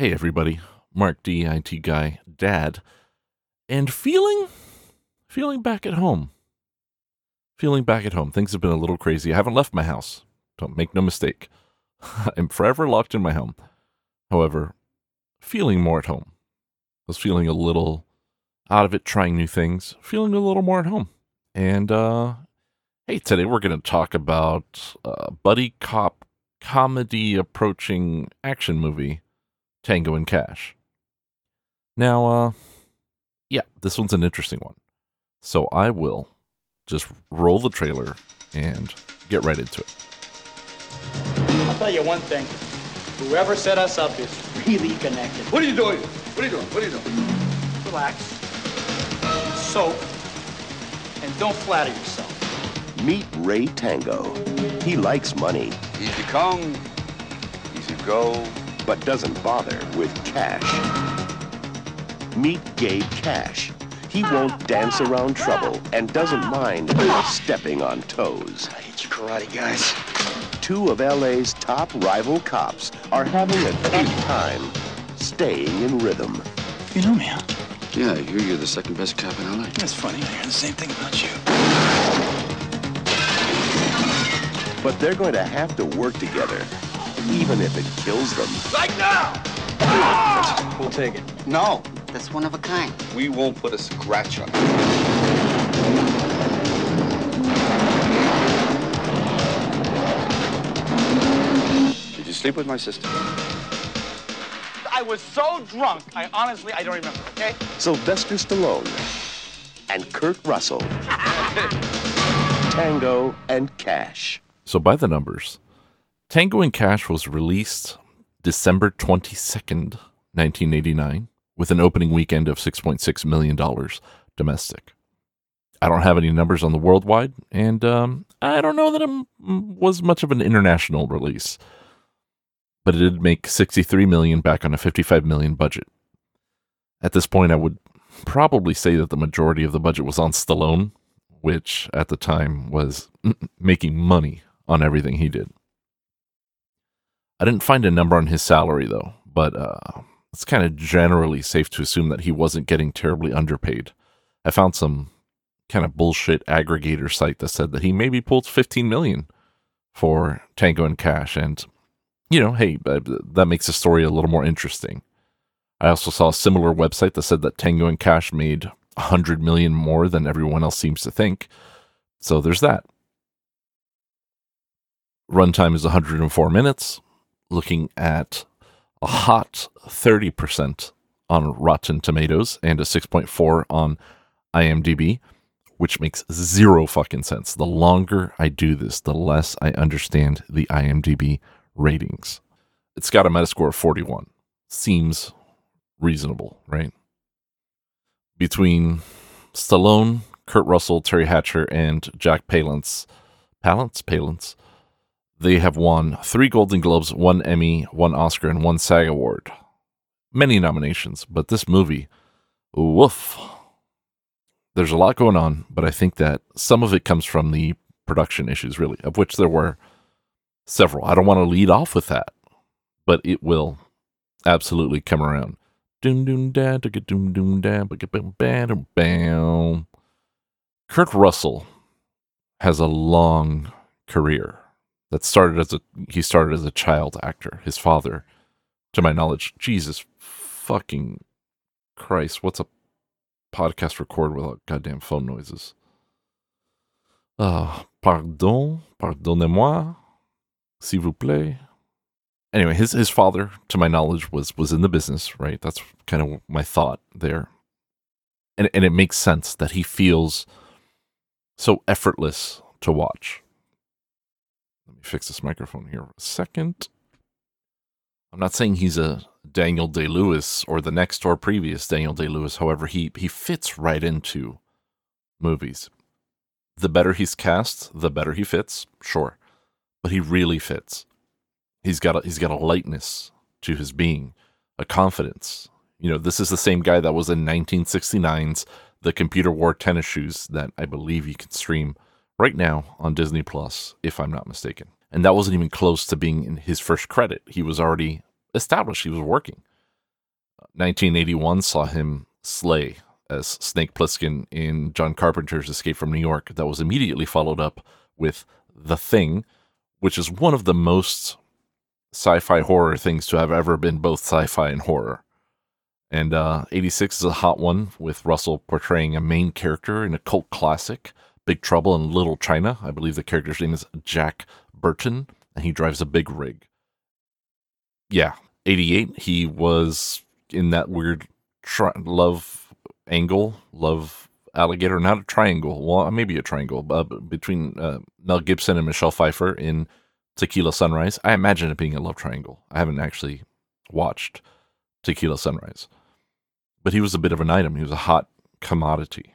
Hey, everybody. Mark D, IT guy, dad, and feeling, feeling back at home. Feeling back at home. Things have been a little crazy. I haven't left my house. Don't make no mistake. I'm forever locked in my home. However, feeling more at home. I was feeling a little out of it, trying new things, feeling a little more at home. And, uh, hey, today we're going to talk about uh, buddy cop comedy approaching action movie, Tango and Cash. Now, uh, yeah, this one's an interesting one. So I will just roll the trailer and get right into it. I'll tell you one thing. Whoever set us up is really connected. What are you doing? What are you doing? What are you doing? Relax. Soak. And don't flatter yourself. Meet Ray Tango. He likes money, Easy come, easy go. But doesn't bother with cash. Meet Gabe Cash. He won't dance around trouble and doesn't mind stepping on toes. I hate you karate guys. Two of LA's top rival cops are having a good time staying in rhythm. You know me, huh? Yeah, I hear you're the second best cop in LA. That's funny. I hear the same thing about you. But they're going to have to work together, even if it kills them. Like now! We'll take it. No, That's one of a kind. we won't put a scratch on it. Did you sleep with my sister? I was so drunk, I honestly, I don't remember, okay? Sylvester Stallone and Kurt Russell. Tango and Cash. So, by the numbers, Tango and Cash was released December 22nd, 1989, with an opening weekend of $6.6 million domestic. I don't have any numbers on the worldwide, and um, I don't know that it was much of an international release. But it did make 63 million back on a 55 million budget. At this point, I would probably say that the majority of the budget was on Stallone, which at the time was making money on everything he did. I didn't find a number on his salary though, but uh, it's kind of generally safe to assume that he wasn't getting terribly underpaid. I found some kind of bullshit aggregator site that said that he maybe pulled 15 million for Tango and Cash, and you know, hey, uh, that makes the story a little more interesting. I also saw a similar website that said that Tango and Cash made 100 million more than everyone else seems to think. So there's that. Runtime is 104 minutes, looking at a hot 30% on Rotten Tomatoes and a 6.4 on IMDb, which makes zero fucking sense. The longer I do this, the less I understand the IMDb ratings. It's got a Metascore of 41. Seems reasonable, right? Between Stallone, Kurt Russell, Teri Hatcher, and Jack Palance, Palance, Palance, they have won three Golden Globes, one Emmy, one Oscar, and one SAG Award. Many nominations, but this movie, woof. There's a lot going on, but I think that some of it comes from the production issues, really, of which there were several. I don't want to lead off with that, but it will absolutely come around. Doom doom da doom doom da ba bam bam bam. Kurt Russell has a long career that started as a he started as a child actor. His father, to my knowledge, Jesus fucking Christ, what's a podcast record without goddamn phone noises? Uh, pardon, pardonnez-moi, s'il vous plaît. Anyway, his his father, to my knowledge, was was in the business, right? That's kind of my thought there. And and it makes sense that he feels so effortless to watch. Me fix this microphone here for a second. I'm not saying he's a Daniel Day Lewis or the next or previous Daniel Day Lewis. However, he he fits right into movies. The better he's cast, the better he fits, sure, but he really fits. He's got a, he's got a lightness to his being, a confidence. You know, this is the same guy that was in 1969's The Computer Wore Tennis Shoes that I believe you can stream right now on Disney Plus, if I'm not mistaken. And that wasn't even close to being in his first credit. He was already established. He was working. 1981 saw him slay as Snake Plissken in John Carpenter's Escape from New York. That was immediately followed up with The Thing, which is one of the most sci fi horror things to have ever been both sci fi and horror. And uh, 86 is a hot one with Russell portraying a main character in a cult classic, Big Trouble in Little China. I believe the character's name is Jack Burton, and he drives a big rig. Yeah, 88, he was in that weird tri- love angle, love alligator, not a triangle, well, maybe a triangle, uh, between uh, Mel Gibson and Michelle Pfeiffer in Tequila Sunrise. I imagine it being a love triangle. I haven't actually watched Tequila Sunrise but he was a bit of an item. He was a hot commodity.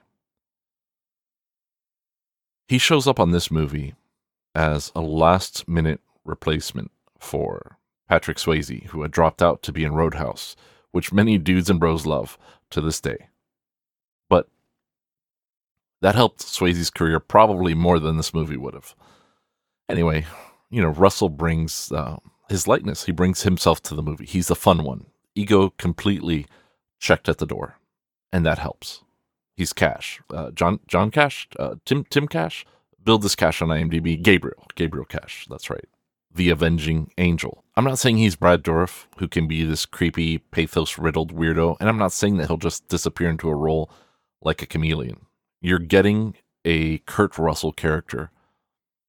He shows up on this movie as a last minute replacement for Patrick Swayze, who had dropped out to be in Roadhouse, which many dudes and bros love to this day. But that helped Swayze's career probably more than this movie would have. Anyway, you know, Russell brings uh, his lightness. He brings himself to the movie. He's the fun one. Ego completely checked at the door, and that helps. He's Cash, uh, John John Cash, uh, Tim Tim Cash. Build this Cash on IMDb. Gabriel Gabriel Cash. That's right. The Avenging Angel. I'm not saying he's Brad Dourif, who can be this creepy, pathos riddled weirdo, and I'm not saying that he'll just disappear into a role like a chameleon. You're getting a Kurt Russell character,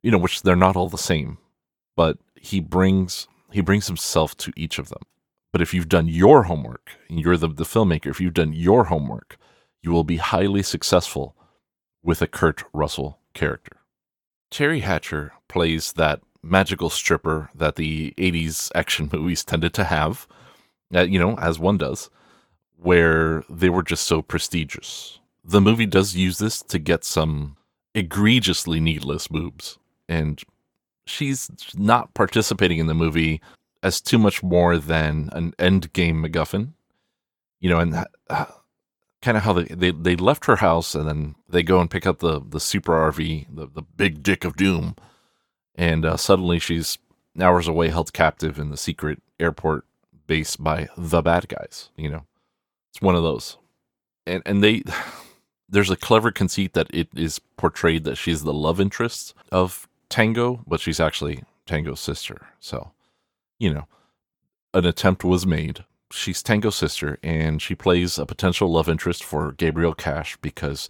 you know, which they're not all the same, but he brings he brings himself to each of them. But if you've done your homework, and you're the, the filmmaker, if you've done your homework, you will be highly successful with a Kurt Russell character. Teri Hatcher plays that magical stripper that the 80s action movies tended to have, uh, you know, as one does, where they were just so prestigious. The movie does use this to get some egregiously needless boobs, and she's not participating in the movie as too much more than an end game MacGuffin. You know, and uh, kind of how they, they they left her house and then they go and pick up the the super RV, the the big dick of doom, and uh, suddenly she's hours away, held captive in the secret airport base by the bad guys. You know, it's one of those, and and they. There's a clever conceit that it is portrayed that she's the love interest of Tango, but she's actually Tango's sister. So you know, an attempt was made. She's Tango's sister, and she plays a potential love interest for Gabriel Cash because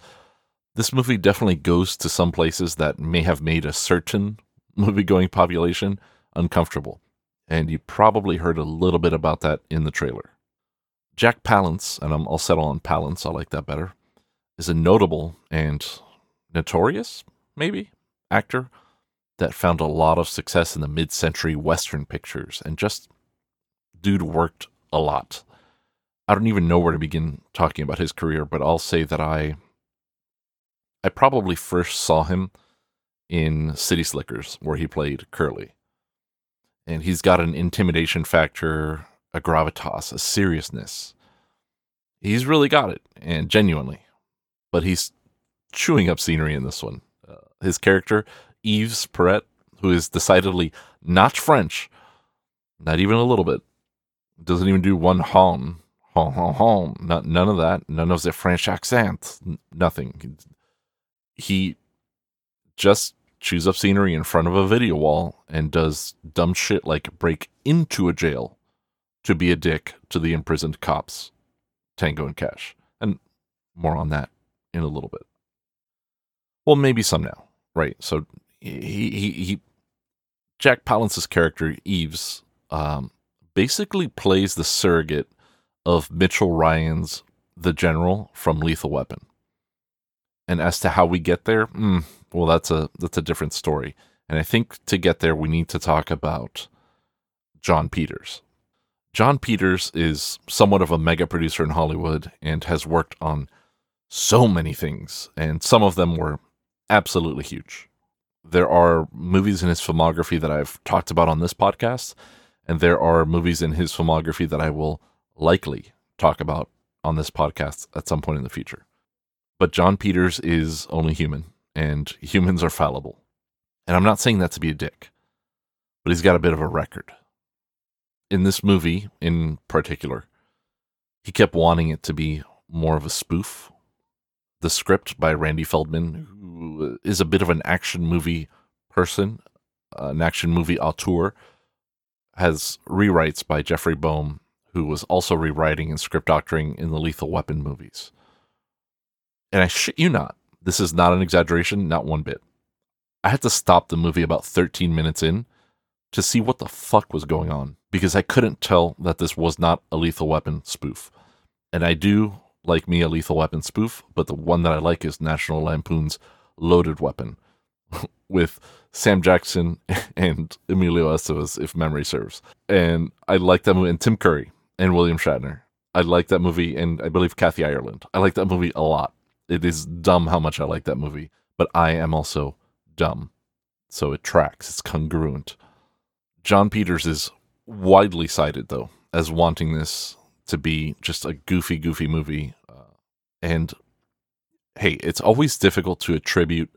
this movie definitely goes to some places that may have made a certain movie going population uncomfortable. And you probably heard a little bit about that in the trailer. Jack Palance, and i will settle on Palance, I like that better, is a notable and notorious, maybe, actor that found a lot of success in the mid century Western pictures and just, dude worked a lot. I don't even know where to begin talking about his career, but I'll say that I I probably first saw him in City Slickers, where he played Curly. And he's got an intimidation factor, a gravitas, a seriousness. He's really got it, and genuinely. But he's chewing up scenery in this one. Uh, his character Yves Perret, who is decidedly not French, not even a little bit. Doesn't even do one hon, hon, hon, hon. Not, none of that. None of the French accent. Nothing. He just chews up scenery in front of a video wall and does dumb shit like break into a jail to be a dick to the imprisoned cops, Tango and Cash. And more on that in a little bit. Well, maybe some now, right? So he he, he Jack Palance's character Yves um, basically plays the surrogate of Mitchell Ryan's the General from Lethal Weapon. And as to how we get there, mm, well, that's a that's a different story. And I think to get there, we need to talk about Jon Peters. Jon Peters is somewhat of a mega producer in Hollywood and has worked on so many things, and some of them were absolutely huge there are movies in his filmography that I've talked about on this podcast, and there are movies in his filmography that I will likely talk about on this podcast at some point in the future. But Jon Peters is only human, and humans are fallible. And I'm not saying that to be a dick, but he's got a bit of a record. In this movie, in particular, he kept wanting it to be more of a spoof. The script by Randy Feldman, who is a bit of an action movie person, an action movie auteur, has rewrites by Jeffrey Boam, who was also rewriting and script doctoring in the Lethal Weapon movies. And I shit you not, this is not an exaggeration, not one bit. I had to stop the movie about 13 minutes in to see what the fuck was going on because I couldn't tell that this was not a Lethal Weapon spoof. And I do like me a Lethal Weapon spoof, but the one that I like is National Lampoon's Loaded Weapon with Sam Jackson and Emilio Estevez, if memory serves. And I like that movie, and Tim Curry and William Shatner. I like that movie, and I believe Kathy Ireland. I like that movie a lot. It is dumb how much I like that movie, but I am also dumb. So it tracks, it's congruent. Jon Peters is widely cited, though, as wanting this to be just a goofy, goofy movie. Uh, and hey, it's always difficult to attribute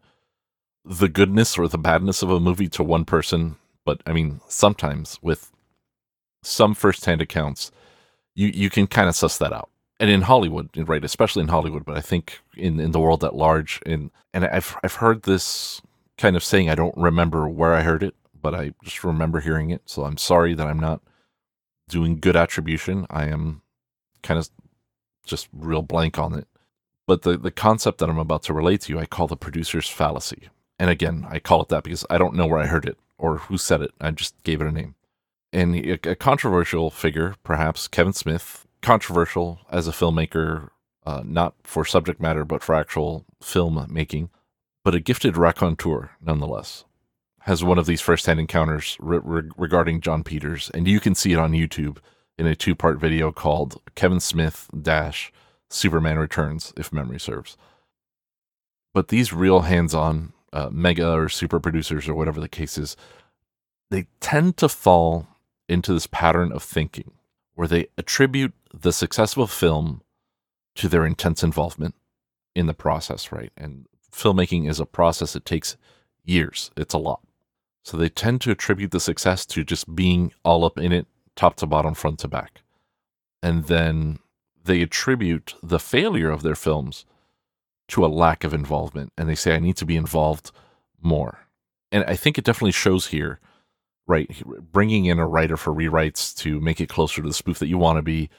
the goodness or the badness of a movie to one person. But I mean, sometimes with some firsthand accounts, you, you can kind of suss that out. And in Hollywood, right, especially in Hollywood, but I think in, in the world at large, and and I've I've heard this kind of saying. I don't remember where I heard it, but I just remember hearing it. So I'm sorry that I'm not doing good attribution. I am kind of just real blank on it. But the, the concept that I'm about to relate to you, I call the producer's fallacy. And again, I call it that because I don't know where I heard it or who said it. I just gave it a name. And a, controversial figure, perhaps Kevin Smith, controversial as a filmmaker, uh, not for subject matter, but for actual film making, but a gifted raconteur nonetheless has one of these first-hand encounters re- re- regarding Jon Peters, and you can see it on YouTube in a two-part video called Kevin Smith dash Superman Returns, if memory serves. But these real hands-on uh, mega or super producers or whatever the case is, they tend to fall into this pattern of thinking where they attribute the success of a film to their intense involvement in the process, right? And filmmaking is a process that takes years. It's a lot. So they tend to attribute the success to just being all up in it, top to bottom, front to back. And then they attribute the failure of their films to a lack of involvement. And they say, I need to be involved more. And I think it definitely shows here, right? Bringing in a writer for rewrites to make it closer to the spoof that you want to be,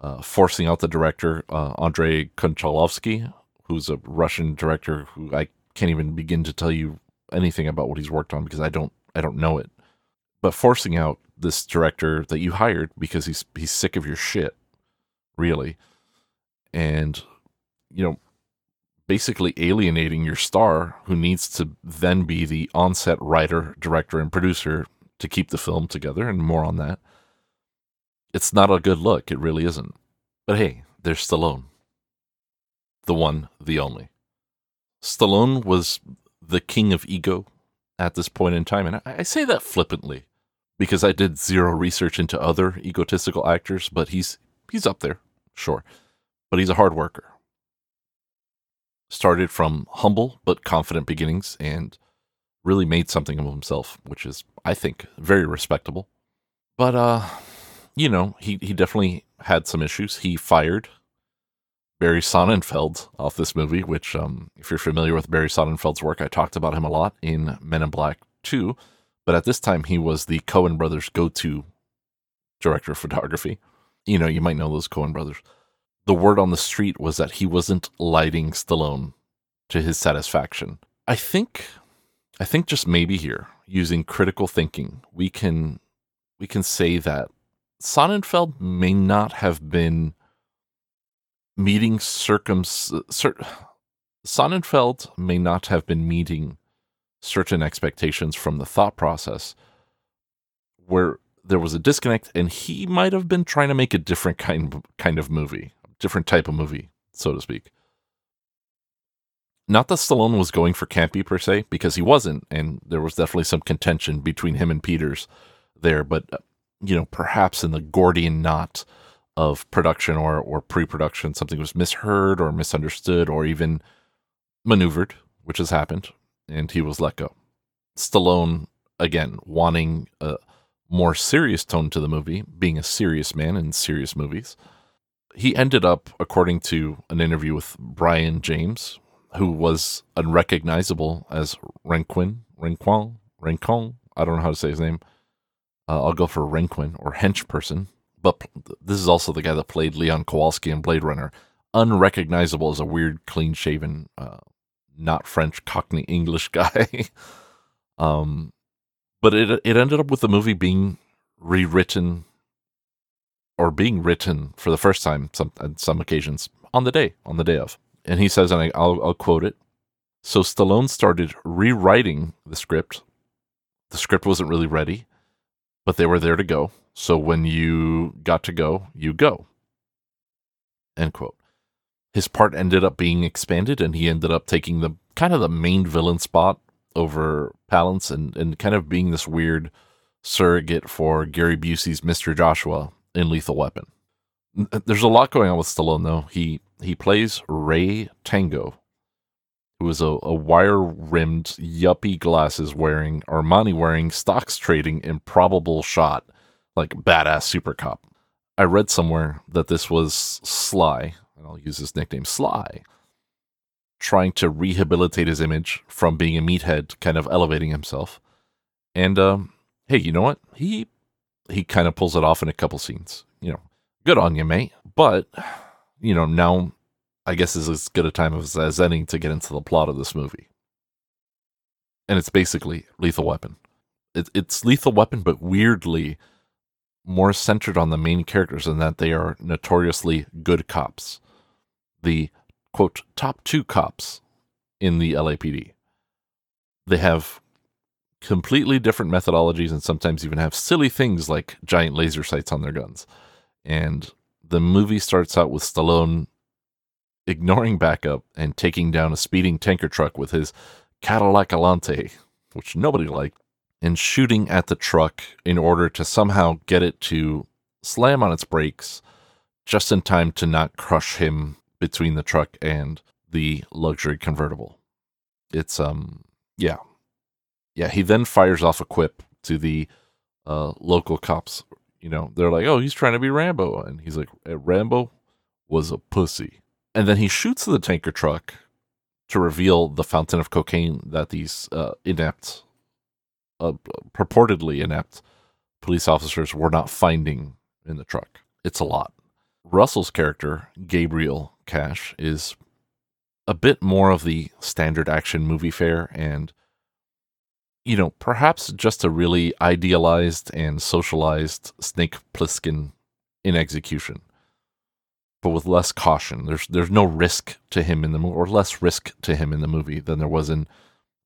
uh, forcing out the director, uh, Andrei Konchalovsky, who's a Russian director who I can't even begin to tell you anything about what he's worked on because I don't I don't know it. But forcing out this director that you hired because he's he's sick of your shit, really, and you know, basically alienating your star who needs to then be the onset writer, director, and producer to keep the film together, and more on that. It's not a good look. It really isn't. But hey, there's Stallone. The one, the only. Stallone was the king of ego at this point in time. And I, say that flippantly because I did zero research into other egotistical actors, but he's he's up there, sure. But he's a hard worker. Started from humble but confident beginnings and really made something of himself, which is, I think, very respectable. But uh, you know, he he definitely had some issues. He fired Barry Sonnenfeld off this movie, which, um, if you're familiar with Barry Sonnenfeld's work, I talked about him a lot in Men in Black 2. But at this time, he was the Coen brothers' go to director of photography. You know, you might know those Coen brothers. The word on the street was that he wasn't lighting Stallone to his satisfaction. I think, I think just maybe here, using critical thinking, we can, we can say that Sonnenfeld may not have been meeting circum cer- Sonnenfeld may not have been meeting certain expectations from the thought process where there was a disconnect and he might have been trying to make a different kind kind of movie, different type of movie, so to speak. Not that Stallone was going for campy per se, because he wasn't, and there was definitely some contention between him and Peters there, but uh, you know, perhaps in the Gordian knot of production or, or pre-production something was misheard or misunderstood or even maneuvered which has happened and he was let go stallone again wanting a more serious tone to the movie being a serious man in serious movies he ended up, according to an interview with Brion James, who was unrecognizable as Renquin, Renquin, Rencon. I don't know how to say his name. Uh, I'll go for Renquin or hench person. But this is also the guy that played Leon Kowalski in Blade Runner. Unrecognizable as a weird, clean shaven, uh, not French, Cockney English guy. um, but it it ended up with the movie being rewritten or being written for the first time some on some occasions on the day on the day of. And he says, and I, I'll, I'll quote it. So Stallone started rewriting the script. The script wasn't really ready, but they were there to go. So when you got to go, you go. End quote. His part ended up being expanded, and he ended up taking the kind of the main villain spot over Palance and, and kind of being this weird surrogate for Gary Busey's Mr. Joshua in Lethal Weapon. There's a lot going on with Stallone, though. He he plays Ray Tango, who is a, a wire rimmed, yuppie glasses wearing, Armani wearing, stocks trading, improbable shot, like badass super cop. I read somewhere that this was Sly, and I'll use his nickname Sly, trying to rehabilitate his image from being a meathead, kind of elevating himself. And um, hey, you know what? He he kind of pulls it off in a couple scenes. You know, good on you, mate. But you know, now I guess is as good a time as, as any to get into the plot of this movie. And it's basically Lethal Weapon. It, it's Lethal Weapon, but weirdly more centered on the main characters in that they are notoriously good cops. The quote top two cops in the LAPD. They have completely different methodologies and sometimes even have silly things like giant laser sights on their guns. And the movie starts out with Stallone ignoring backup and taking down a speeding tanker truck with his Cadillac Alante, which nobody liked, and shooting at the truck in order to somehow get it to slam on its brakes just in time to not crush him between the truck and the luxury convertible. It's um yeah. Yeah, he then fires off a quip to the uh, local cops. You know, they're like, "Oh, he's trying to be Rambo." And he's like, eh, "Rambo was a pussy." And then he shoots the tanker truck to reveal the fountain of cocaine that these uh, inept, uh, purportedly inept police officers were not finding in the truck. It's a lot. Russell's character, Gabriel Cash, is a bit more of the standard action movie fare and you know, perhaps just a really idealized and socialized Snake Plissken in execution but with less caution. There's there's no risk to him in the movie, or less risk to him in the movie than there was in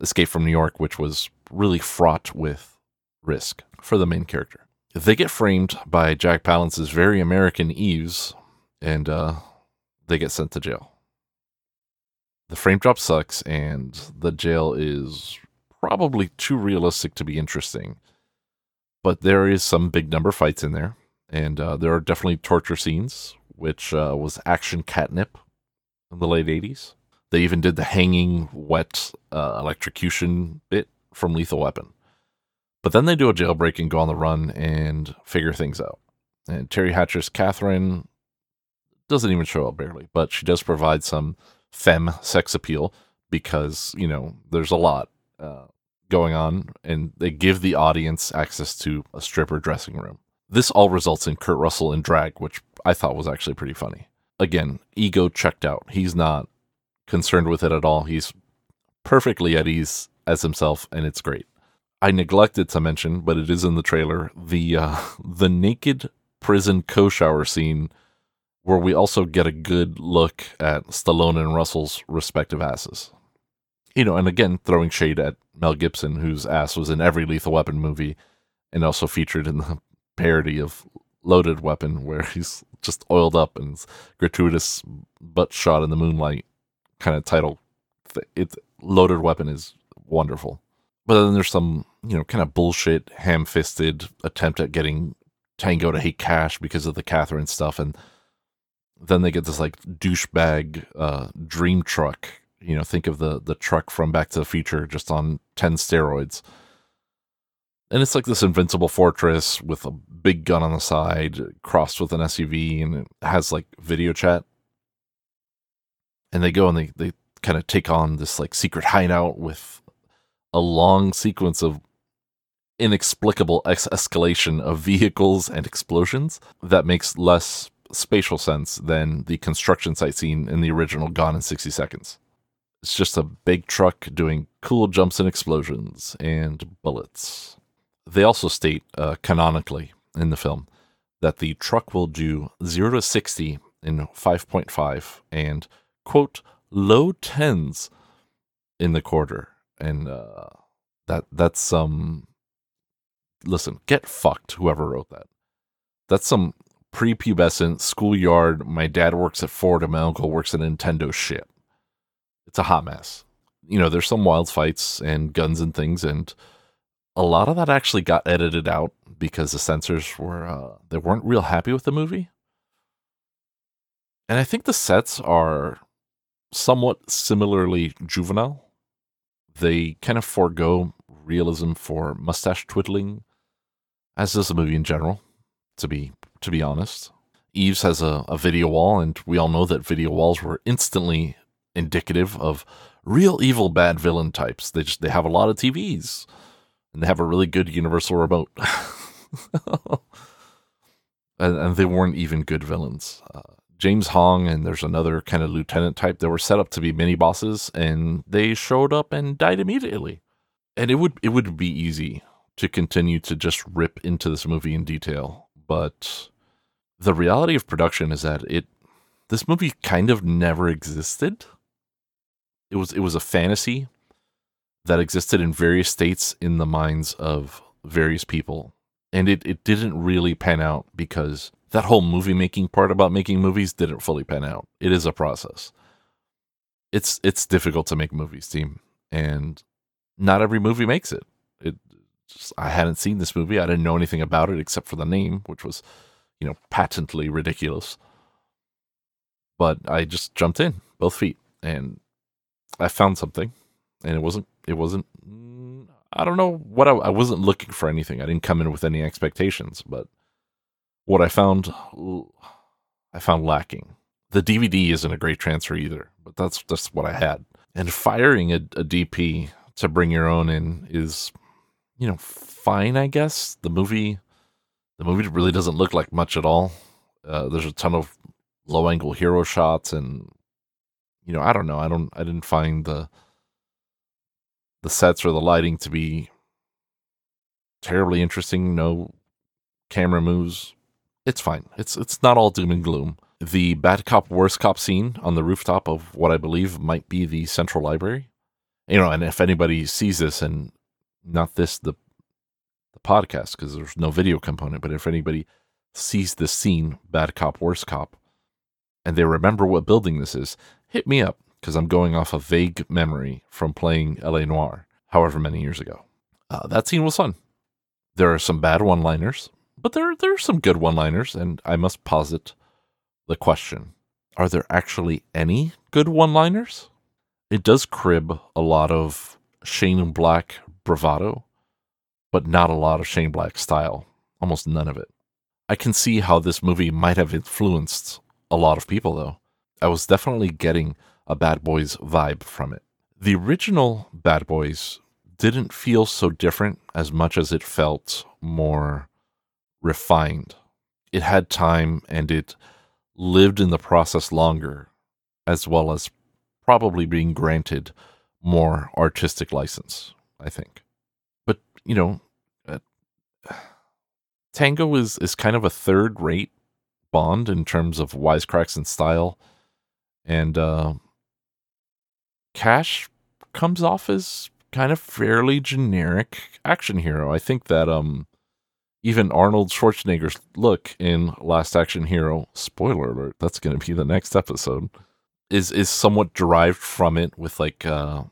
Escape from New York, which was really fraught with risk for the main character. They get framed by Jack Palance's very American Yves, and uh, they get sent to jail. The frame drop sucks, and the jail is probably too realistic to be interesting. But there is some big number fights in there, and uh, there are definitely torture scenes which uh, was action catnip in the late 80s. They even did the hanging wet uh, electrocution bit from Lethal Weapon. But then they do a jailbreak and go on the run and figure things out. And Teri Hatcher's Catherine doesn't even show up barely, but she does provide some femme sex appeal because, you know, there's a lot uh, going on and they give the audience access to a stripper dressing room. This all results in Kurt Russell in drag, which I thought was actually pretty funny. Again, ego checked out. He's not concerned with it at all. He's perfectly at ease as himself, and it's great. I neglected to mention, but it is in the trailer, the uh, the naked prison co-shower scene where we also get a good look at Stallone and Russell's respective asses. You know, and again, throwing shade at Mel Gibson, whose ass was in every Lethal Weapon movie and also featured in the parody of Loaded Weapon, where he's just oiled up and gratuitous butt shot in the moonlight kind of title. It's Loaded Weapon is wonderful. But then there's some, you know, kind of bullshit, ham fisted attempt at getting Tango to hate Cash because of the Catherine stuff. And then they get this like douchebag uh, dream truck. You know, think of the the truck from Back to the Future just on 10 steroids And it's like this invincible fortress with a big gun on the side, crossed with an SUV, and it has like video chat. And they go and they, they kind of take on this like secret hideout with a long sequence of inexplicable ex- escalation of vehicles and explosions that makes less spatial sense than the construction site scene in the original Gone in 60 Seconds. It's just a big truck doing cool jumps and explosions and bullets. They also state uh, canonically in the film that the truck will do 0 to 60 in 5.5 and, quote, low tens in the quarter. And uh, that that's some. Um, listen, get fucked, whoever wrote that. That's some prepubescent schoolyard. My dad works at Ford and my uncle works at Nintendo shit. It's a hot mess. You know, there's some wild fights and guns and things, and a lot of that actually got edited out because the censors were uh, they weren't real happy with the movie. And I think the sets are somewhat similarly juvenile. They kind of forego realism for mustache twiddling, as does the movie in general. To be to be honest, Yves has a, a video wall, and we all know that video walls were instantly indicative of real evil bad villain types. They just they have a lot of TVs, and they have a really good universal remote. and, and, they weren't even good villains. Uh, James Hong and there's another kind of lieutenant type that were set up to be mini bosses, and they showed up and died immediately. And it would it would be easy to continue to just rip into this movie in detail, but the reality of production is that it this movie kind of never existed. It was it was a fantasy that existed in various states in the minds of various people. And it, it didn't really pan out because that whole movie making part about making movies didn't fully pan out. It is a process. It's it's difficult to make movies, team, and not every movie makes it. It just, I hadn't seen this movie. I didn't know anything about it except for the name, which was, you know, patently ridiculous. But I just jumped in both feet and I found something, and it wasn't it wasn't. I don't know what I, I wasn't looking for anything. I didn't come in with any expectations, but what I found, I found lacking. The DVD isn't a great transfer either, but that's just what I had. And firing a, a DP to bring your own in is, you know, fine. I guess the movie, the movie really doesn't look like much at all. Uh, there's a ton of low angle hero shots, and you know, I don't know. I don't. I didn't find the the sets or the lighting to be terribly interesting. No camera moves. It's fine. It's it's not all doom and gloom. The bad cop worst cop scene on the rooftop of what I believe might be the central library. You know, and if anybody sees this and not this the the podcast because there's no video component, but if anybody sees this scene, bad cop worst cop, and they remember what building this is, hit me up because I'm going off a vague memory from playing LA Noire, however many years ago. Uh, that scene was fun. There are some bad one liners, but there, there are some good one liners, and I must posit the question Are there actually any good one liners? It does crib a lot of Shane Black bravado, but not a lot of Shane Black style. Almost none of it. I can see how this movie might have influenced a lot of people, though. I was definitely getting a Bad Boys vibe from it. The original Bad Boys didn't feel so different as much as it felt more refined. It had time and it lived in the process longer, as well as probably being granted more artistic license, I think. But, you know, uh, Tango is, is kind of a third rate Bond in terms of wisecracks and style. And uh, Cash comes off as kind of fairly generic action hero. I think that um even Arnold Schwarzenegger's look in Last Action Hero, spoiler alert, that's going to be the next episode, is is somewhat derived from it with like uh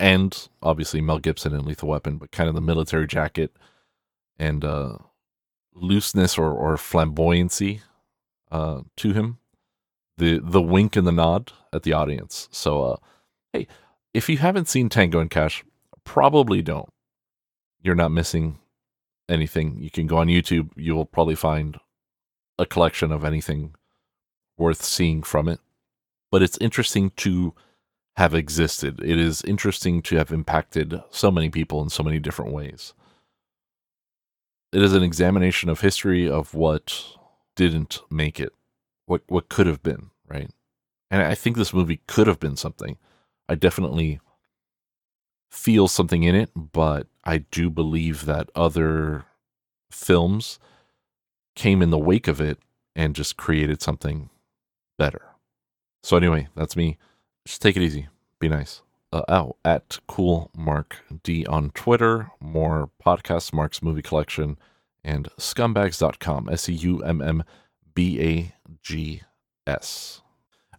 and obviously Mel Gibson in Lethal Weapon, but kind of the military jacket and uh looseness or or flamboyancy uh to him. The the wink and the nod at the audience. So uh Hey, if you haven't seen Tango and Cash, probably don't. You're not missing anything. You can go on YouTube, you will probably find a collection of anything worth seeing from it. But it's interesting to have existed. It is interesting to have impacted so many people in so many different ways. It is an examination of history of what didn't make it, what what could have been, right? And I think this movie could have been something. I definitely feel something in it, but I do believe that other films came in the wake of it and just created something better. So anyway, that's me. Just take it easy. Be nice. Uh, oh, at cool mark d on Twitter. More podcasts, Mark's movie collection, and scumbags.com. S e u m m b a g s.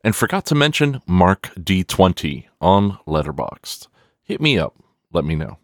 And forgot to mention Mark D20 on Letterboxd. Hit me up. Let me know.